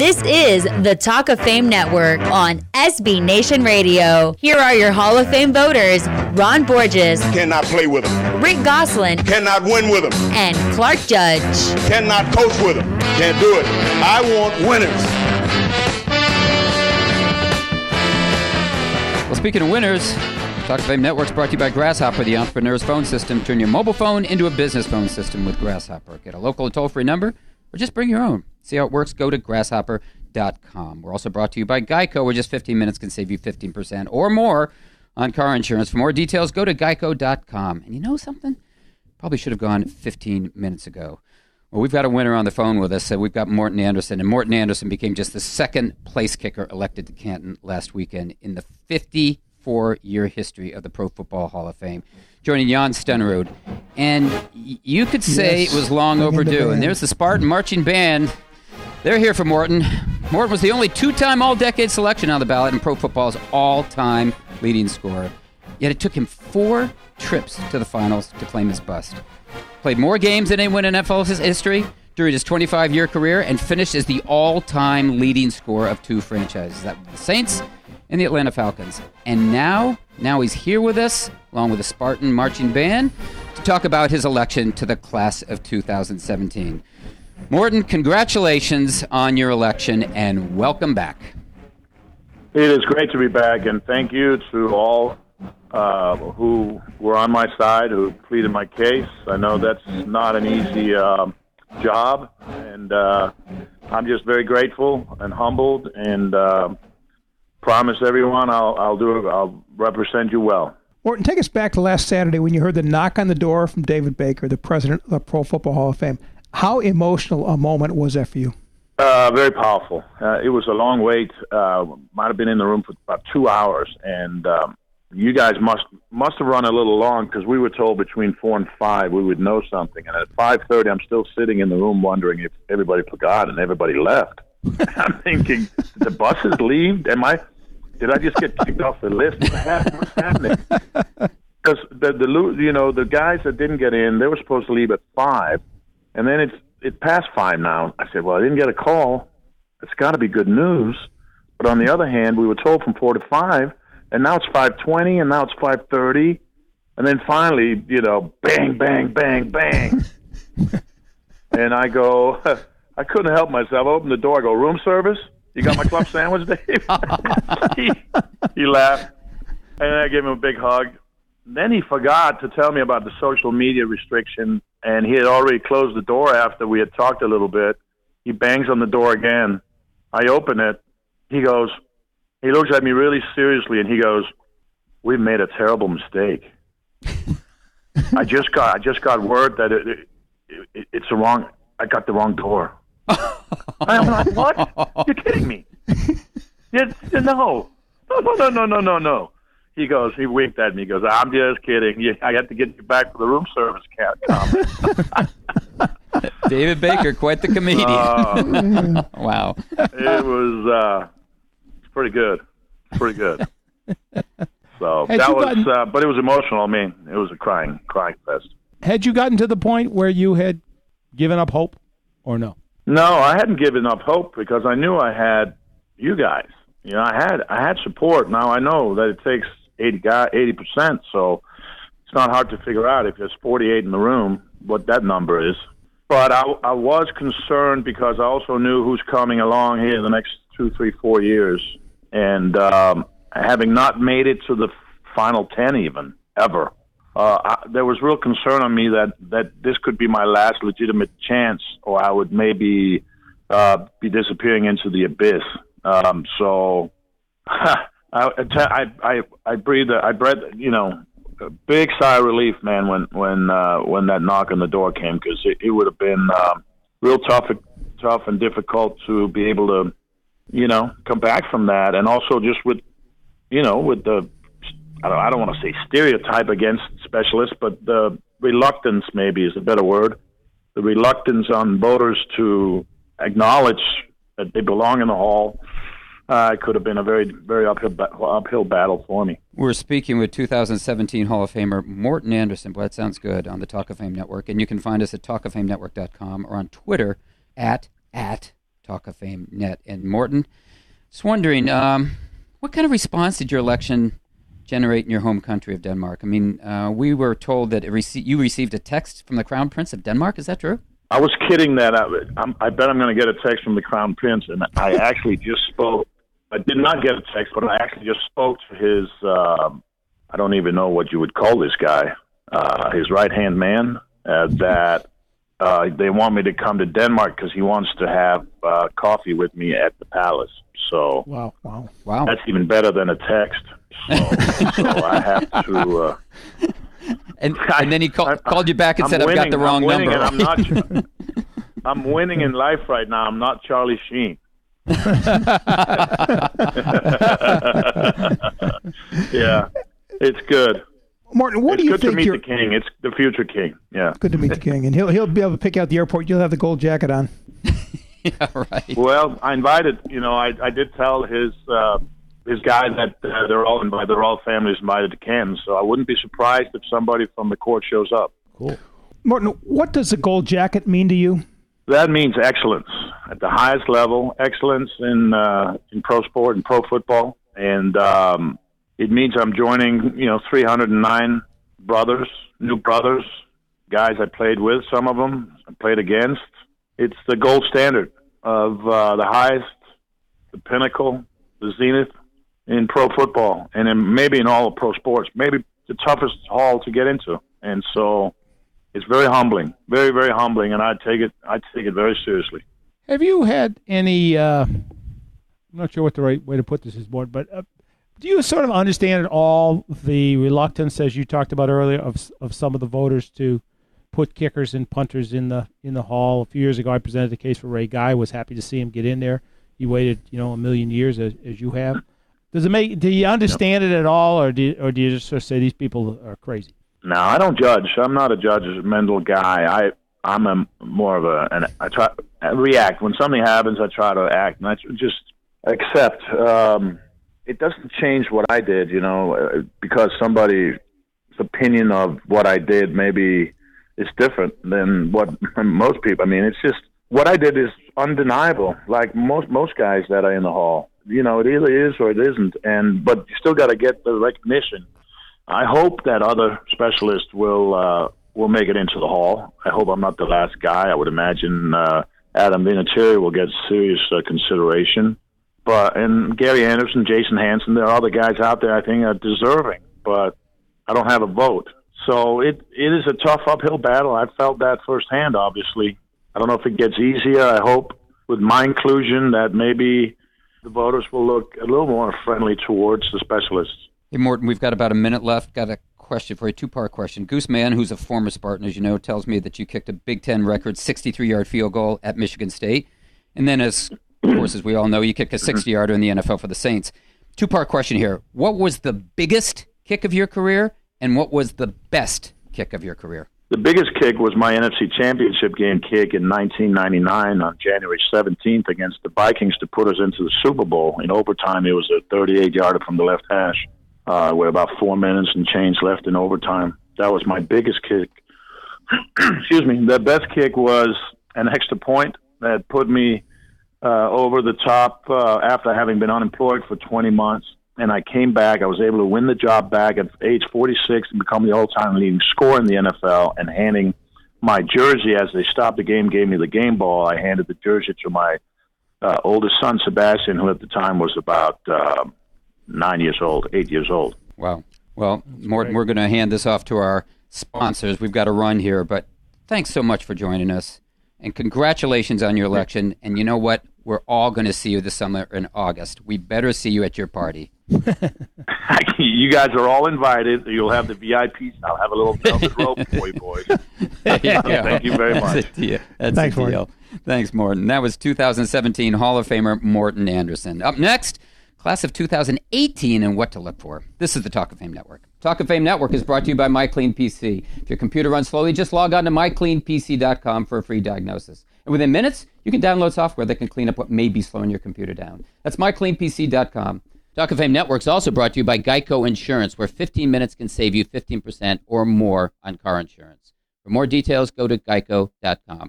This is the Talk of Fame Network on SB Nation Radio. Here are your Hall of Fame voters Ron Borges, Cannot play with him. Rick Gosselin, Cannot win with him. and Clark Judge. Cannot coach with him. Can't do it. I want winners. Well, speaking of winners, Talk of Fame Network's brought to you by Grasshopper, the entrepreneur's phone system. Turn your mobile phone into a business phone system with Grasshopper. Get a local toll free number or just bring your own. See how it works? Go to grasshopper.com. We're also brought to you by Geico, where just 15 minutes can save you 15% or more on car insurance. For more details, go to geico.com. And you know something? Probably should have gone 15 minutes ago. Well, we've got a winner on the phone with us. So we've got Morten Andersen, and Morten Andersen became just the second place kicker elected to Canton last weekend in the 54 year history of the Pro Football Hall of Fame, joining Jan Stenerud. And you could say Yes. it was long overdue. And there's the Spartan Marching Band. They're here for Morten. Morten was the only two time All Decade selection on the ballot in pro football's all time leading scorer. Yet it took him four trips to the finals to claim his bust. Played more games than anyone in NFL his- history during his 25 year career and finished as the all time leading scorer of two franchises that the Saints and the Atlanta Falcons. And now, now he's here with us, along with the Spartan Marching Band, to talk about his election to the class of 2017. Morten, congratulations on your election and welcome back. It is great to be back, and thank you to all uh, who were on my side, who pleaded my case. I know that's not an easy um job, and uh, I'm just very grateful and humbled, and uh, promise everyone I'll, I'll do it. I'll represent you well. Morten, take us back to last Saturday when you heard the knock on the door from David Baker, the president of the Pro Football Hall of Fame. How emotional a moment was that for you? Uh, very powerful. Uh, it was a long wait. Uh, might have been in the room for about two hours, and um, you guys must must have run a little long because we were told between four and five we would know something. And at five thirty, I'm still sitting in the room wondering if everybody forgot and everybody left. I'm thinking, did the buses leave? Am I? Did I just get kicked off the list? What's happening? Because the the you know the guys that didn't get in, they were supposed to leave at five, and then it's it's past five now. I said, well, I didn't get a call. It's got to be good news. But on the other hand, we were told from four to five, and now it's five twenty, and now it's five thirty, and then finally, you know, bang, bang, bang, bang, and I go, I couldn't help myself. I opened the door. I go, room service. You got my club sandwich, Dave? he, he laughed, and I gave him a big hug. Then he forgot to tell me about the social media restriction, and he had already closed the door after we had talked a little bit. He bangs on the door again. I open it. He goes, he looks at me really seriously, and he goes, "We've made a terrible mistake." I just got I just got word that it, it, it, it's the wrong. I got the wrong door. I'm like, what? You're kidding me? It's, no, no, no, no, no, no, no. He goes, he winked at me. He goes, "I'm just kidding. You, I got to get you back for the room service count." comment." David Baker, quite the comedian. Uh, wow. it was uh, pretty good, pretty good. So Had that was, gotten- uh, but it was emotional. I mean, it was a crying, crying fest. Had you gotten to the point where you had given up hope, or no? No, I hadn't given up hope because I knew I had you guys. You know, I had I had support. Now I know that it takes eighty guy eighty percent, so it's not hard to figure out if there's forty eight in the room what that number is. But I, I was concerned because I also knew who's coming along here in the next two, three, four years, and um, having not made it to the final ten even ever, uh, I, there was real concern on me that that this could be my last legitimate chance, or I would maybe uh, be disappearing into the abyss. Um, so I, I, I, I breathed, I breathed, you know, a big sigh of relief, man, when when uh, when that knock on the door came, because it, it would have been um, real tough, tough and difficult to be able to, you know, come back from that, and also just with, you know, with the, I don't, I don't want to say stereotype against specialists, but the reluctance maybe is a better word, the reluctance on voters to acknowledge that they belong in the hall. Uh, it could have been a very, very uphill, ba- uphill battle for me. We're speaking with 2017 Hall of Famer Morten Andersen. Boy, that sounds good on the Talk of Fame Network. And you can find us at talkoffamenetwork.com or on Twitter at, at Talk of Fame net. And Morten, just wondering, um, what kind of response did your election generate in your home country of Denmark? I mean, uh, we were told that rece- you received a text from the Crown Prince of Denmark. Is that true? I was kidding that. I, I'm, I bet I'm going to get a text from the Crown Prince, and I actually just spoke. I did not get a text, but I actually just spoke to his. Uh, I don't even know what you would call this guy. Uh, his right hand man. Uh, that uh, they want me to come to Denmark because he wants to have uh, coffee with me at the palace. So Wow, wow. Wow. that's even better than a text. So, so I have to. Uh, and, and then he call, I- called you back and I'm said, "I've got the wrong I'm winning, number." And I'm not. I'm winning in life right now. I'm not Charlie Sheen. yeah, it's good. Martin, what it's do you good to meet you're the king. It's the future king. Yeah. good to meet the king, and he'll he'll be able to pick out the airport. You'll have the gold jacket on. yeah, right. Well, I invited. You know, I I did tell his uh, his guys that uh, they're all invited. They're all families invited to Cannes. So I wouldn't be surprised if somebody from the court shows up. Cool. Martin, what does the gold jacket mean to you? That means excellence at the highest level, excellence in uh, in pro sport and pro football, and um, it means I'm joining you know 309 brothers, new brothers, guys I played with, some of them I played against. It's the gold standard of uh, the highest, the pinnacle, the zenith in pro football, and in, maybe in all of pro sports, maybe the toughest hall to get into, and so it's very humbling, very very humbling, and I take it I take it very seriously. Have you had any? Uh, I'm not sure what the right way to put this is, Mort, but uh, do you sort of understand at all the reluctance, as you talked about earlier, of of some of the voters to put kickers and punters in the in the hall? A few years ago, I presented a case for Ray Guy. Was happy to see him get in there. He waited, you know, a million years as, as you have. Does it make? Do you understand it at all, or do you, or do you just sort of say these people are crazy? No, I don't judge. I'm not a judgmental guy. I I'm a more of a and I try react when something happens. I try to act and I just accept. Um, it doesn't change what I did, you know, uh, because somebody's opinion of what I did maybe is different than what most people. I mean, it's just what I did is undeniable. Like most most guys that are in the hall, you know, it either is or it isn't. And but you still got to get the recognition. I hope that other specialists will uh, will make it into the hall. I hope I'm not the last guy. I would imagine uh, Adam Vinatieri will get serious uh, consideration. But and Gary Anderson, Jason Hanson, there are other guys out there I think are deserving, but I don't have a vote. So it it is a tough uphill battle. I felt that firsthand. Obviously, I don't know if it gets easier. I hope with my inclusion that maybe the voters will look a little more friendly towards the specialists. Hey, Morten, we've got about a minute left. Got a question for you, two part question. Goose Man, who's a former Spartan, as you know, tells me that you kicked a Big Ten record 63 yard field goal at Michigan State. And then, as of course, as we all know, you kicked a mm-hmm. 60 yarder in the NFL for the Saints. Two part question here. What was the biggest kick of your career, and what was the best kick of your career? The biggest kick was my NFC Championship game kick in 1999 on January 17th against the Vikings to put us into the Super Bowl. In overtime, it was a 38 yarder from the left hash uh, with about four minutes and change left in overtime. That was my biggest kick. Excuse me. The best kick was an extra point that put me uh, over the top uh, after having been unemployed for 20 months. And I came back. I was able to win the job back at age 46 and become the all-time leading scorer in the NFL. And handing my jersey as they stopped the game, gave me the game ball. I handed the jersey to my uh, oldest son, Sebastian, who at the time was about um, nine years old, eight years old. Wow. Well, Morten, we're going to hand this off to our sponsors. We've got to run here, but thanks so much for joining us. And congratulations on your election. And you know what? We're all going to see you this summer in August. We better see you at your party. you guys are all invited. You'll have the VIPs. I'll have a little velvet rope for you boys. There you. Thank you very much. That's a deal. That's Thanks, a deal. Thanks, Morten. That was 2017 Hall of Famer Morten Andersen. Up next, class of 2018 and what to look for. This is the Talk of Fame Network. Talk of Fame Network is brought to you by MyCleanPC. If your computer runs slowly, just log on to mycleanpc.com for a free diagnosis. And within minutes, you can download software that can clean up what may be slowing your computer down. That's mycleanpc.com. Talk of Fame Network is also brought to you by Geico Insurance, where 15 minutes can save you 15% or more on car insurance. For more details, go to geico.com.